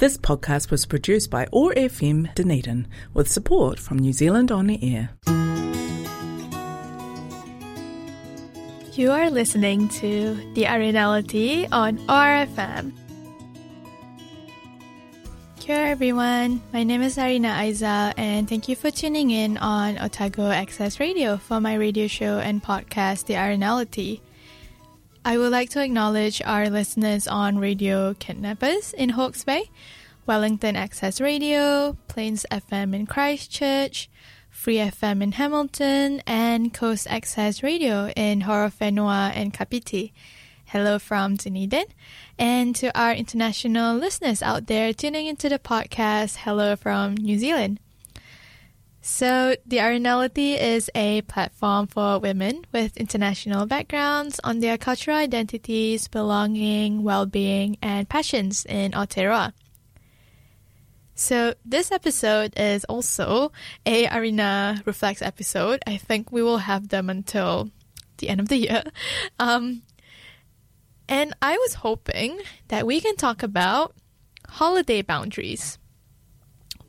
This podcast was produced by OAR FM Dunedin with support from New Zealand On the Air. You are listening to The Arinality on RFM. Kia everyone, my name is Arina Aiza and thank you for tuning in on Otago Access Radio for my radio show and podcast The Arinality. I would like to acknowledge our listeners on Radio Kidnappers in Hawke's Bay, Wellington Access Radio, Plains FM in Christchurch, Free FM in Hamilton, and Coast Access Radio in Horowhenua and Kapiti. Hello from Dunedin. And to our international listeners out there tuning into the podcast, hello from New Zealand. So, The Arinality is a platform for women with international backgrounds on their cultural identities, belonging, well being, and passions in Aotearoa. So, this episode is also a Arina Reflects episode. I think we will have them until the end of the year. Um, and I was hoping that we can talk about holiday boundaries.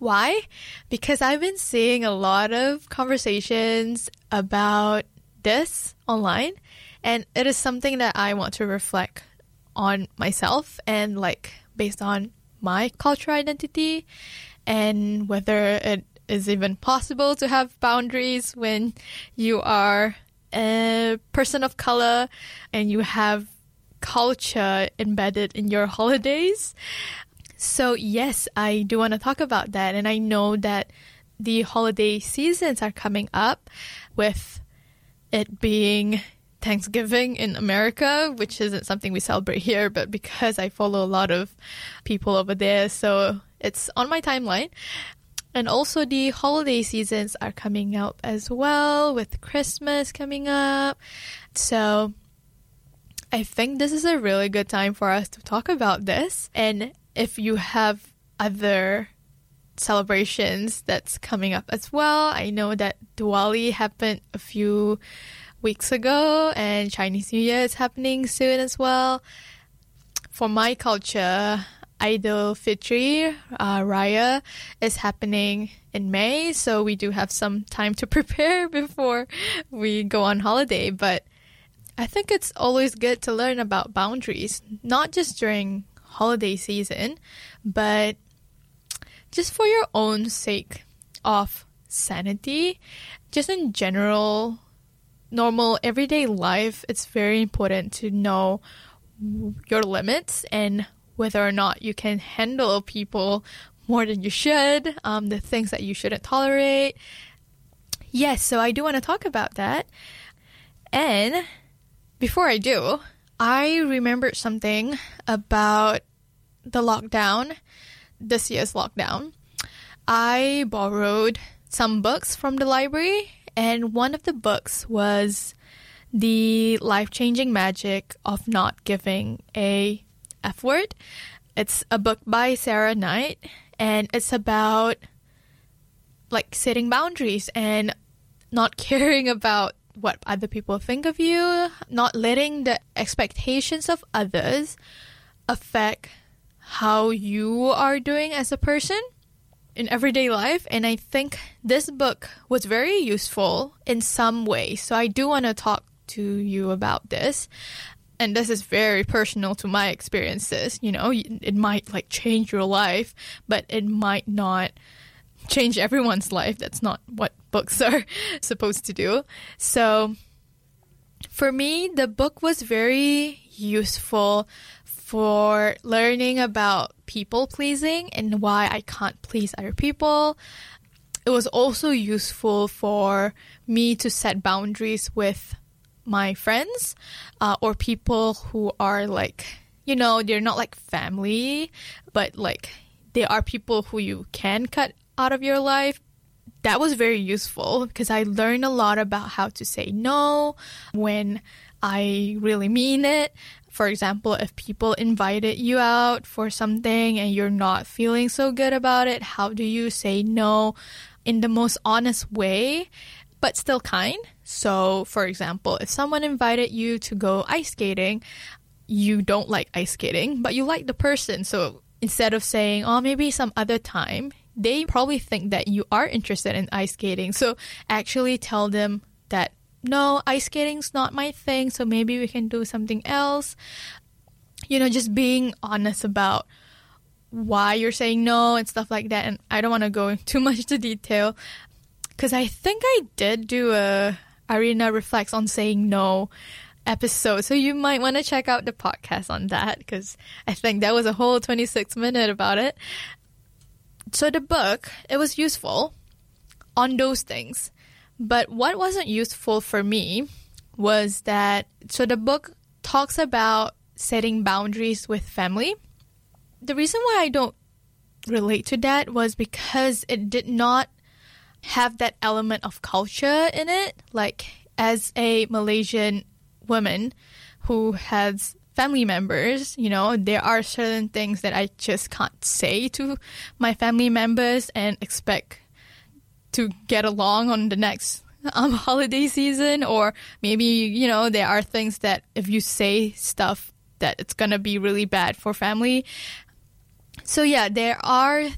Why? Because I've been seeing a lot of conversations about this online, and it is something that I want to reflect on myself and like based on my cultural identity and whether it is even possible to have boundaries when you are a person of color and you have culture embedded in your holidays. So, yes, I do want to talk about that. And I know that the holiday seasons are coming up with it being Thanksgiving in America, which isn't something we celebrate here, but because I follow a lot of people over there, so it's on my timeline. And also, the holiday seasons are coming up as well, with Christmas coming up. So, I think this is a really good time for us to talk about this. And if you have other celebrations that's coming up as well, I know that Diwali happened a few weeks ago and Chinese New Year is happening soon as well. For my culture, Idul Fitri, uh, Raya, is happening in May, so we do have some time to prepare before we go on holiday. But I think it's always good to learn about boundaries, not just during holiday season, but just for your own sake of sanity, just in general, normal everyday life, it's very important to know your limits and whether or not you can handle people more than you should, um, the things that you shouldn't tolerate. Yes, so I do want to talk about that. And before I do, I remembered something about the lockdown, this year's lockdown. I borrowed some books from the library, and one of the books was The Life Changing Magic of Not Giving a F Word. It's a book by Sarah Knight, and it's about like setting boundaries and not caring about what other people think of you, not letting the expectations of others affect how you are doing as a person in everyday life. And I think this book was very useful in some way. So I do want to talk to you about this. And this is very personal to my experiences. You know, it might like change your life, but it might not change everyone's life. That's not what books are supposed to do. So for me, the book was very useful for learning about people pleasing and why I can't please other people. It was also useful for me to set boundaries with my friends uh, or people who are like, you know, they're not like family, but like they are people who you can cut out of your life. That was very useful because I learned a lot about how to say no when I really mean it. For example, if people invited you out for something and you're not feeling so good about it, how do you say no in the most honest way, but still kind? So, for example, if someone invited you to go ice skating, you don't like ice skating, but you like the person. So, instead of saying, oh, maybe some other time, they probably think that you are interested in ice skating. So actually tell them that no, ice skating's not my thing, so maybe we can do something else. You know, just being honest about why you're saying no and stuff like that. And I don't want to go too much into detail because I think I did do a Arina reflects on saying no episode. So you might want to check out the podcast on that because I think that was a whole 26 minute about it. So the book, it was useful on those things. But what wasn't useful for me was that so the book talks about setting boundaries with family. The reason why I don't relate to that was because it did not have that element of culture in it. Like, as a Malaysian woman who has family members, you know, there are certain things that I just can't say to my family members and expect to get along on the next um, holiday season. Or maybe, you know, there are things that if you say stuff that it's going to be really bad for family. So, yeah, there are th-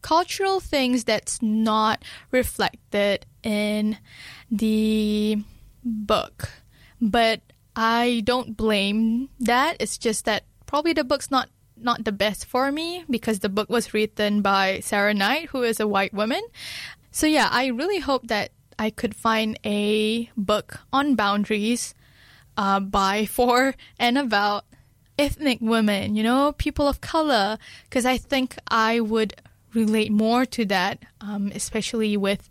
cultural things that's not reflected in the book. But I don't blame that. It's just that probably the book's not not the best for me because the book was written by Sarah Knight, who is a white woman. So yeah, I really hope that I could find a book on boundaries uh, by for and about ethnic women, you know, people of color, because I think I would relate more to that, um, especially with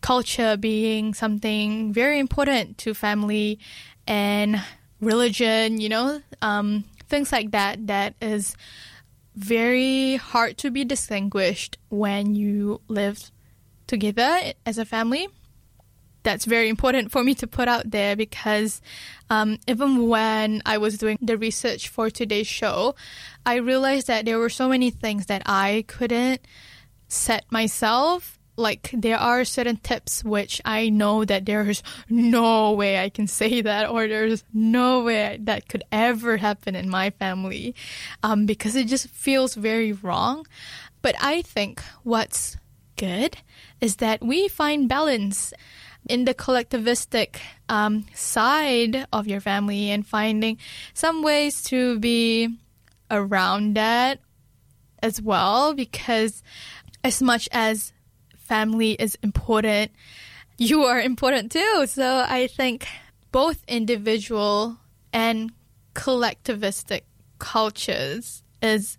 culture being something very important to family and religion, you know, um, things like that, that is very hard to be distinguished when you live together as a family. That's very important for me to put out there because um, even when I was doing the research for today's show, I realized that there were so many things that I couldn't set myself like there are certain tips which I know that there's no way I can say that or there's no way that could ever happen in my family um, because it just feels very wrong. But I think what's good is that we find balance in the collectivistic um, side of your family and finding some ways to be around that as well because as much as family is important, you are important too. So I think both individual and collectivistic cultures is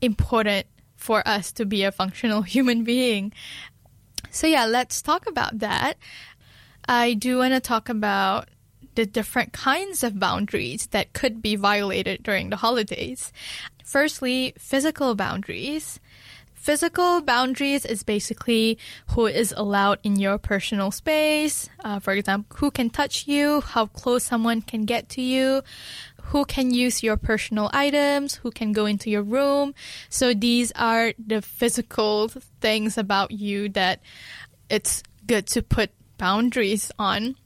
important for us to be a functional human being. So yeah, let's talk about that. I do want to talk about the different kinds of boundaries that could be violated during the holidays. Firstly, physical boundaries. Physical boundaries is basically who is allowed in your personal space. Uh, for example, who can touch you, how close someone can get to you, who can use your personal items, who can go into your room. So these are the physical things about you that it's good to put boundaries on.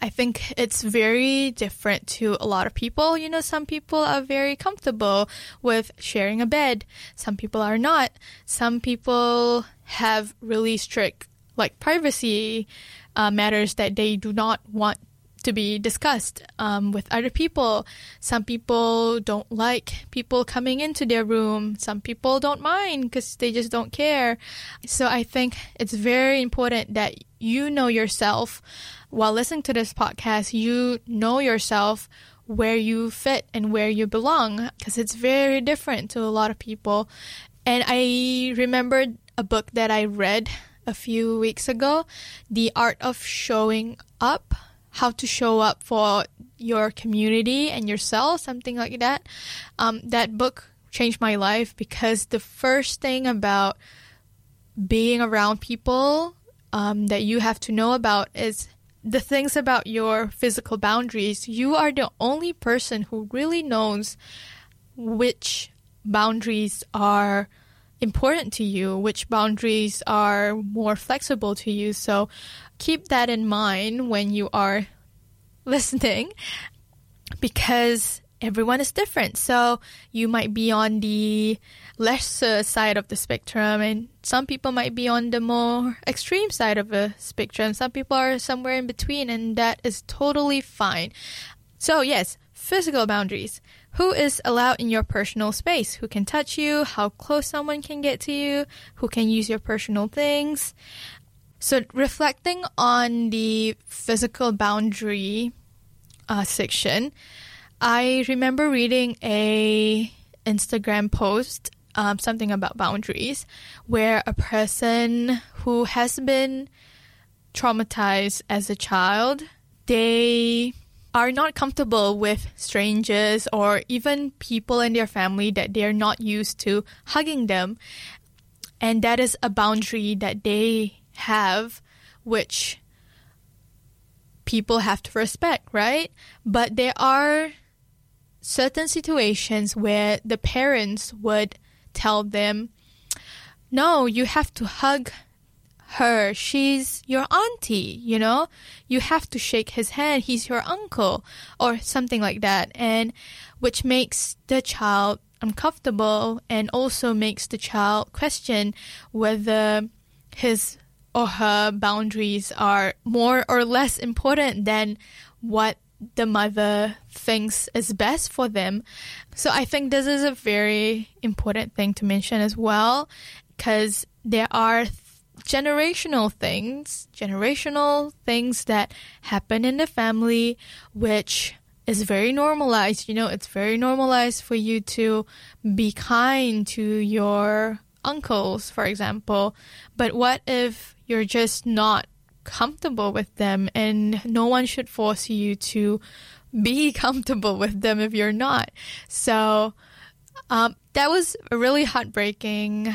I think it's very different to a lot of people. You know, some people are very comfortable with sharing a bed. Some people are not. Some people have really strict, like, privacy uh, matters that they do not want to be discussed um, with other people. Some people don't like people coming into their room. Some people don't mind because they just don't care. So I think it's very important that you know yourself while listening to this podcast. You know yourself where you fit and where you belong because it's very different to a lot of people. And I remembered a book that I read a few weeks ago, The Art of Showing Up how to show up for your community and yourself, something like that. Um, that book changed my life because the first thing about being around people um, that you have to know about is the things about your physical boundaries. You are the only person who really knows which boundaries are important to you, which boundaries are more flexible to you. So keep that in mind when you are listening because everyone is different. So you might be on the lesser side of the spectrum, and some people might be on the more extreme side of the spectrum. Some people are somewhere in between, and that is totally fine. So, yes, physical boundaries. Who is allowed in your personal space? Who can touch you? How close someone can get to you? Who can use your personal things? So, reflecting on the physical boundary uh, section, I remember reading a Instagram post, um, something about boundaries, where a person who has been traumatized as a child, they are not comfortable with strangers or even people in their family that they're not used to hugging them. And that is a boundary that they have, which people have to respect, right? But there are certain situations where the parents would tell them, no, you have to hug her. She's your auntie, you know? You have to shake his hand. He's your uncle or something like that. And which makes the child uncomfortable and also makes the child question whether his or her boundaries are more or less important than what the mother thinks is best for them. So I think this is a very important thing to mention as well because there are th- generational things, generational things that happen in the family which is very normalized. You know, it's very normalized for you to be kind to your uncles, for example. But what if you're just not comfortable with them and no one should force you to be comfortable with them if you're not. So um, that was a really heartbreaking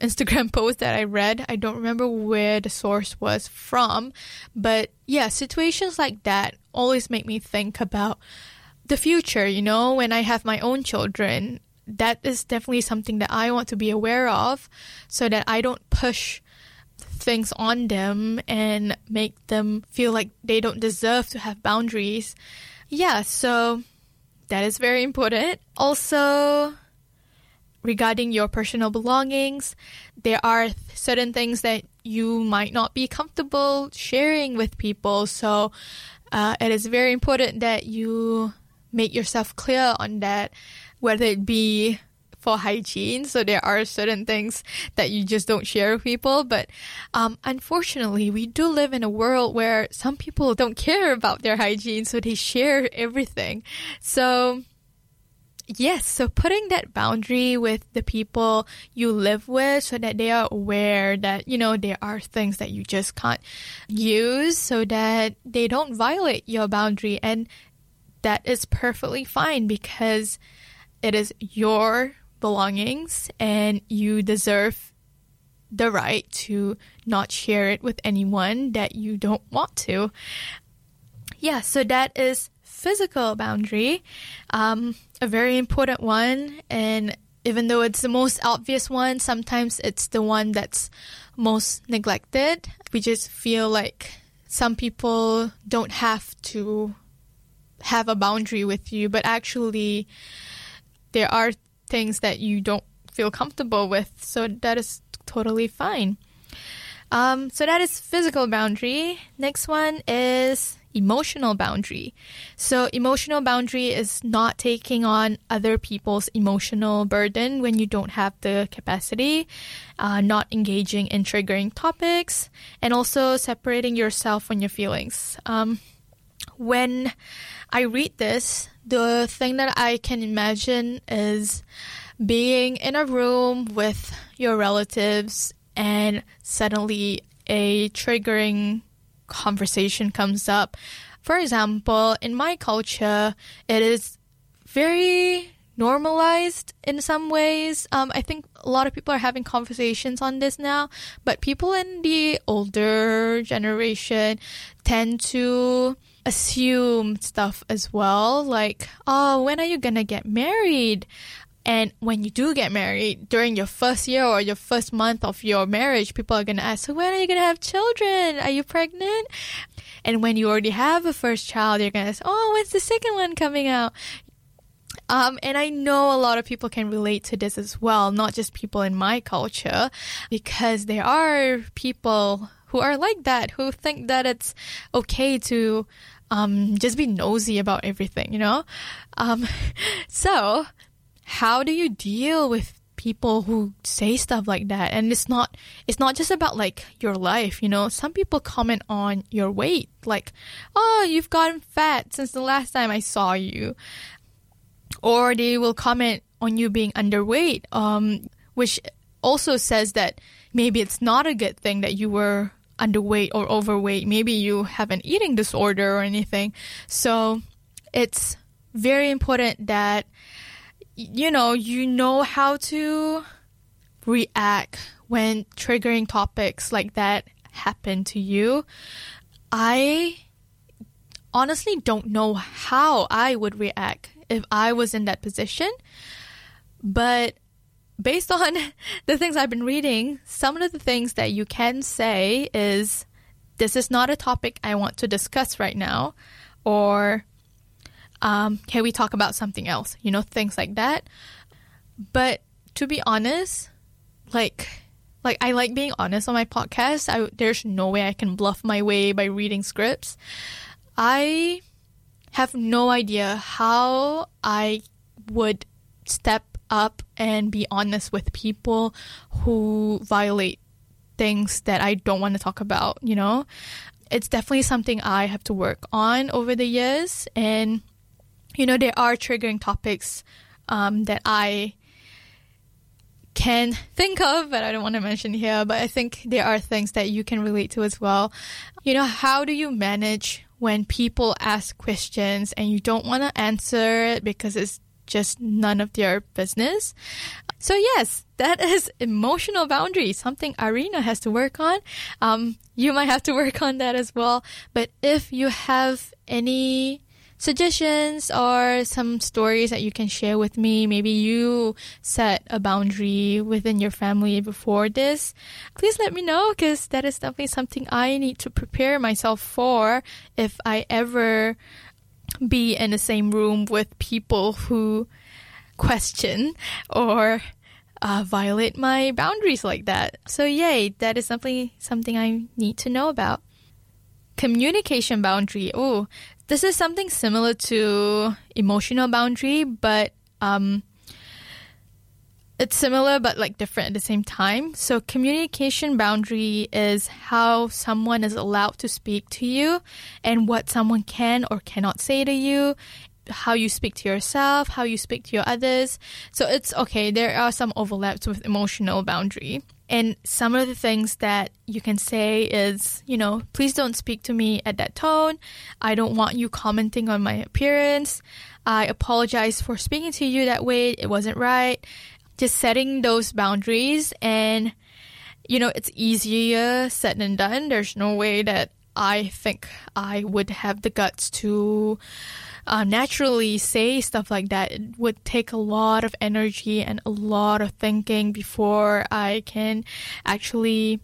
Instagram post that I read. I don't remember where the source was from, but yeah, situations like that always make me think about the future, you know, when I have my own children. That is definitely something that I want to be aware of so that I don't push things on them and make them feel like they don't deserve to have boundaries. Yeah, so that is very important. Also, regarding your personal belongings, there are certain things that you might not be comfortable sharing with people. So, uh, it is very important that you make yourself clear on that, whether it be for hygiene. So there are certain things that you just don't share with people. But um, unfortunately, we do live in a world where some people don't care about their hygiene, so they share everything. So Yes, so putting that boundary with the people you live with so that they are aware that, you know, there are things that you just can't use so that they don't violate your boundary. And that is perfectly fine because it is your belongings and you deserve the right to not share it with anyone that you don't want to. Yeah, so that is physical boundary, um, a very important one. And even though it's the most obvious one, sometimes it's the one that's most neglected. We just feel like some people don't have to have a boundary with you, but actually, there are things that you don't feel comfortable with. So that is totally fine. Um, so that is physical boundary. Next one is emotional boundary. So emotional boundary is not taking on other people's emotional burden when you don't have the capacity, uh, not engaging in triggering topics, and also separating yourself from your feelings. Um, when I read this, the thing that I can imagine is being in a room with your relatives and suddenly a triggering conversation comes up. For example, in my culture, it is very normalized in some ways. Um, I think a lot of people are having conversations on this now, but people in the older generation tend to assume stuff as well, like, oh, when are you gonna get married? And when you do get married, during your first year or your first month of your marriage, people are gonna ask, so when are you gonna have children? Are you pregnant? And when you already have a first child, you're gonna ask, oh, when's the second one coming out? Um, and I know a lot of people can relate to this as well, not just people in my culture, because there are people who are like that, who think that it's okay to um, just be nosy about everything, you know? Um, so, how do you deal with people who say stuff like that? And it's not it's not just about like your life you know? Some people comment on your weight like oh you've gotten fat since the last time i saw you. Or they will comment on you being underweight um which also says that maybe it's not a good thing that you were underweight or overweight maybe you have an eating disorder or anything so it's very important that you know, you know how to react when triggering topics like that happen to you. I honestly don't know how I would react if I was in that position. But based on the things I've been reading, some of the things that you can say is this is not a topic I want to discuss right now, or um, can we talk about something else? You know, things like that. But to be honest, like, like I like being honest on my podcast. I, there's no way I can bluff my way by reading scripts. I have no idea how I would step up and be honest with people who violate things that I don't want to talk about, you know? It's definitely something I have to work on over the years and you know, there are triggering topics um, that I can think of, but I don't want to mention here. But I think there are things that you can relate to as well. You know, how do you manage when people ask questions and you don't want to answer it because it's just none of their business? So yes, that is emotional boundary, something Arina has to work on. Um, you might have to work on that as well. But if you have any suggestions or some stories that you can share with me. Maybe you set a boundary within your family before this. Please let me know because that is definitely something I need to prepare myself for if I ever be in the same room with people who question or uh, violate my boundaries like that. So yay, that is something something I need to know about. Communication boundary. Oh, this is something similar to emotional boundary, but um, it's similar but like different at the same time. So communication boundary is how someone is allowed to speak to you and what someone can or cannot say to you, how you speak to yourself, how you speak to your others. So it's okay, there are some overlaps with emotional boundary. And some of the things that you can say is, you know, please don't speak to me at that tone. I don't want you commenting on my appearance. I apologize for speaking to you that way. It wasn't right. Just setting those boundaries and, you know, it's easier said than done. There's no way that I think I would have the guts to uh, naturally say stuff like that, it would take a lot of energy and a lot of thinking before I can actually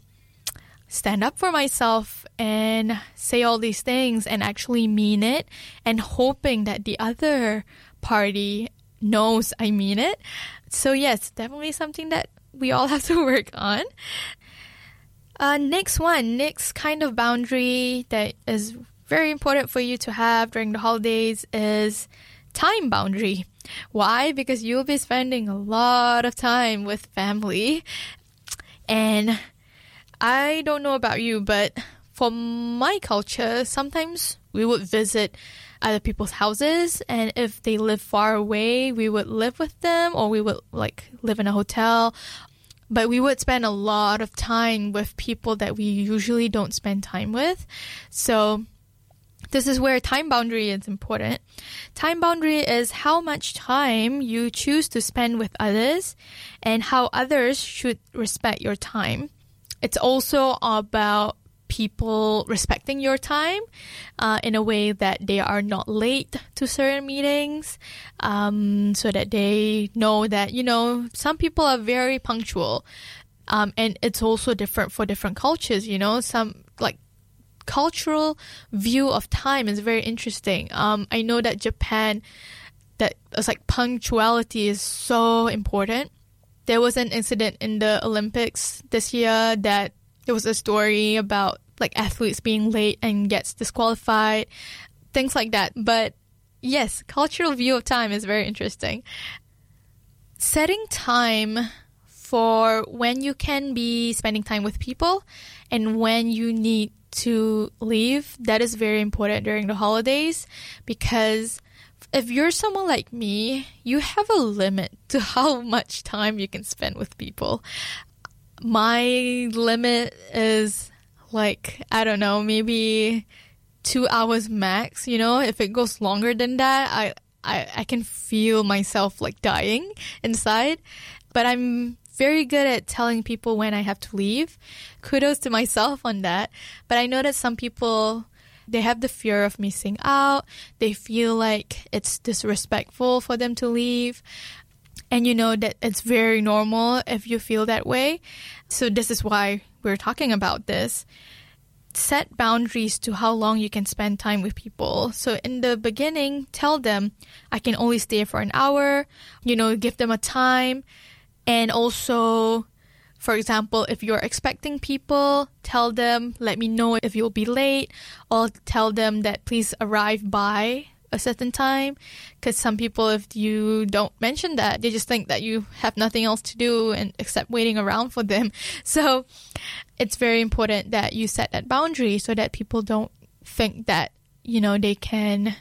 stand up for myself and say all these things and actually mean it and hoping that the other party knows I mean it. So, yes, definitely something that we all have to work on. Uh, next one, next kind of boundary that is very important for you to have during the holidays is time boundary. Why? Because you'll be spending a lot of time with family. And I don't know about you, but for my culture, sometimes we would visit other people's houses and if they live far away, we would live with them or we would like live in a hotel. But we would spend a lot of time with people that we usually don't spend time with. So this is where time boundary is important. Time boundary is how much time you choose to spend with others and how others should respect your time. It's also about people respecting your time uh, in a way that they are not late to certain meetings um, so that they know that, you know, some people are very punctual. Um, and it's also different for different cultures, you know, some like cultural view of time is very interesting. Um, I know that Japan, that it's like punctuality is so important. There was an incident in the Olympics this year that there was a story about like athletes being late and gets disqualified, things like that. But yes, cultural view of time is very interesting. Setting time for when you can be spending time with people and when you need to leave, that is very important during the holidays because if you're someone like me, you have a limit to how much time you can spend with people. My limit is like, I don't know, maybe two hours max. You know, if it goes longer than that, I, I, I can feel myself like dying inside. But I'm very good at telling people when I have to leave. Kudos to myself on that. But I know that some people they have the fear of missing out. They feel like it's disrespectful for them to leave. And you know that it's very normal if you feel that way. So this is why we're talking about this. Set boundaries to how long you can spend time with people. So in the beginning, tell them, I can only stay for an hour, you know, give them a time. And also for example, if you're expecting people, tell them, let me know if you'll be late, or tell them that please arrive by a certain time. Because some people, if you don't mention that, they just think that you have nothing else to do and except waiting around for them. So it's very important that you set that boundary so that people don't think that, you know, they can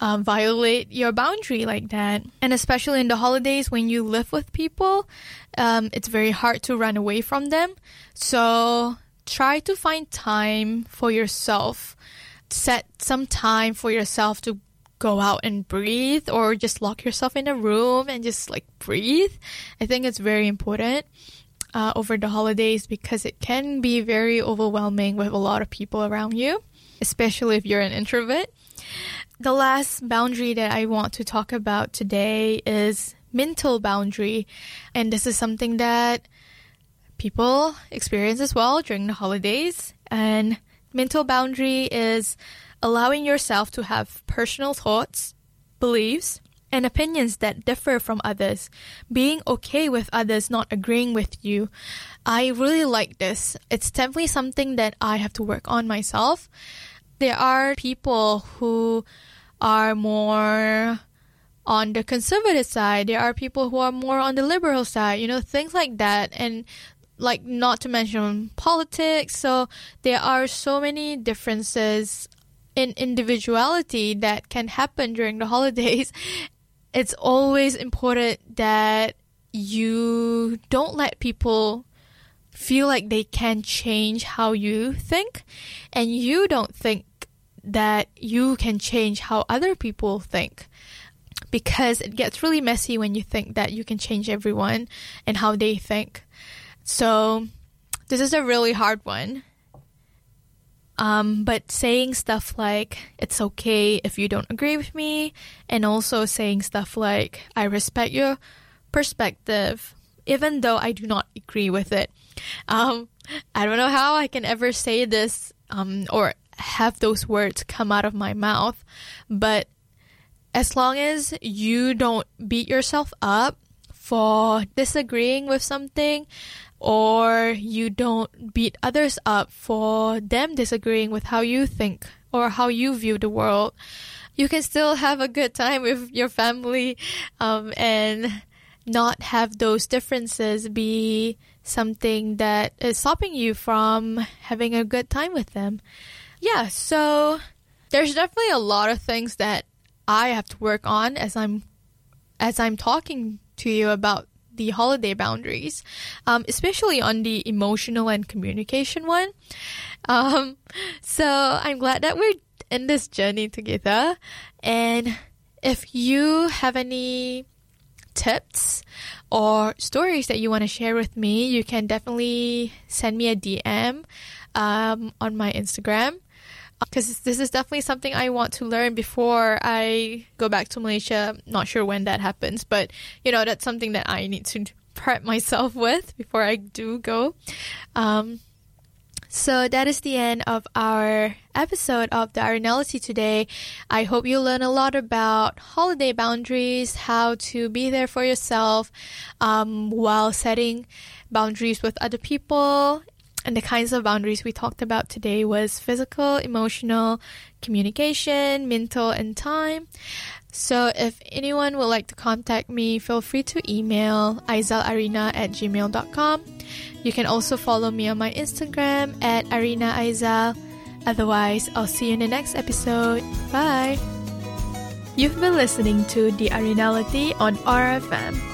uh, violate your boundary like that. And especially in the holidays when you live with people, um, it's very hard to run away from them. So try to find time for yourself. Set some time for yourself to go out and breathe or just lock yourself in a room and just like breathe. I think it's very important. Uh, over the holidays because it can be very overwhelming with a lot of people around you, especially if you're an introvert. The last boundary that I want to talk about today is mental boundary. And this is something that people experience as well during the holidays. And mental boundary is allowing yourself to have personal thoughts, beliefs, and opinions that differ from others, being okay with others not agreeing with you. I really like this. It's definitely something that I have to work on myself. There are people who are more on the conservative side. There are people who are more on the liberal side, you know, things like that. And like not to mention politics. So there are so many differences in individuality that can happen during the holidays. It's always important that you don't let people feel like they can change how you think and you don't think that you can change how other people think because it gets really messy when you think that you can change everyone and how they think. So, this is a really hard one. Um, but saying stuff like, it's okay if you don't agree with me, and also saying stuff like, I respect your perspective, even though I do not agree with it. Um, I don't know how I can ever say this um, or have those words come out of my mouth, but as long as you don't beat yourself up for disagreeing with something or you don't beat others up for them disagreeing with how you think or how you view the world, you can still have a good time with your family um, and not have those differences be something that is stopping you from having a good time with them. Yeah, so there's definitely a lot of things that I have to work on as I'm as I'm talking to you about the holiday boundaries, um, especially on the emotional and communication one. Um, so I'm glad that we're in this journey together. And if you have any tips or stories that you want to share with me, you can definitely send me a DM um, on my Instagram because this is definitely something I want to learn before I go back to Malaysia. Not sure when that happens, but you know, that's something that I need to prep myself with before I do go. Um, So that is the end of our episode of the Arinality today. I hope you learn a lot about holiday boundaries, how to be there for yourself um, while setting boundaries with other people. And the kinds of boundaries we talked about today was physical, emotional, communication, mental, and time. So if anyone would like to contact me, feel free to email aizalarina at gmail.com. You can also follow me on my Instagram at Arina Aizal. Otherwise, I'll see you in the next episode. Bye! You've been listening to The Arinality on RFM.